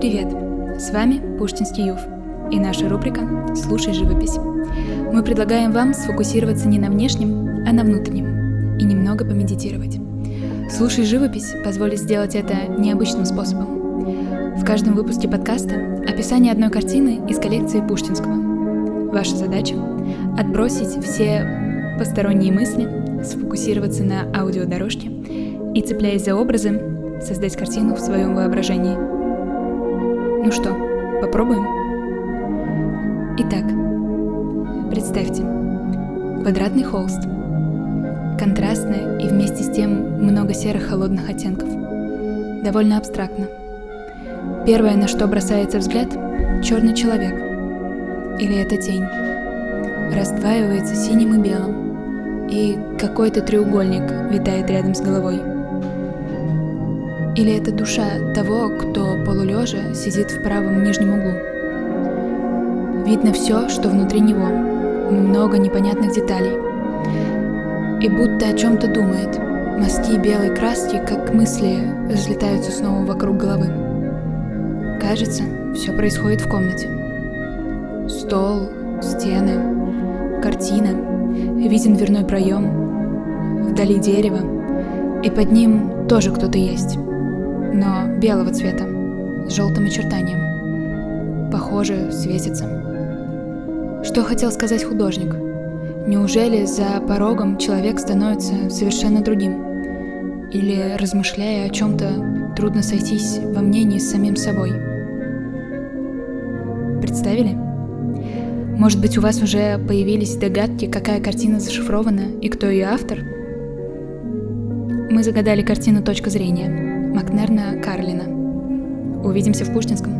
Привет! С вами Пуштинский Юв и наша рубрика «Слушай живопись». Мы предлагаем вам сфокусироваться не на внешнем, а на внутреннем и немного помедитировать. «Слушай живопись» позволит сделать это необычным способом. В каждом выпуске подкаста описание одной картины из коллекции Пуштинского. Ваша задача — отбросить все посторонние мысли, сфокусироваться на аудиодорожке и, цепляясь за образы, создать картину в своем воображении – ну что, попробуем? Итак, представьте, квадратный холст, контрастное и вместе с тем много серых холодных оттенков. Довольно абстрактно. Первое, на что бросается взгляд, черный человек. Или это тень. Раздваивается синим и белым. И какой-то треугольник витает рядом с головой. Или это душа того, кто полулежа сидит в правом нижнем углу? Видно все, что внутри него. Много непонятных деталей. И будто о чем-то думает. Мазки белой краски, как мысли, разлетаются снова вокруг головы. Кажется, все происходит в комнате. Стол, стены, картина, виден дверной проем, вдали дерево, и под ним тоже кто-то есть но белого цвета, с желтым очертанием. Похоже, светится. Что хотел сказать художник? Неужели за порогом человек становится совершенно другим? Или, размышляя о чем-то, трудно сойтись во мнении с самим собой? Представили? Может быть, у вас уже появились догадки, какая картина зашифрована и кто ее автор? Мы загадали картину «Точка зрения», Макнерна Карлина. Увидимся в Пушкинском.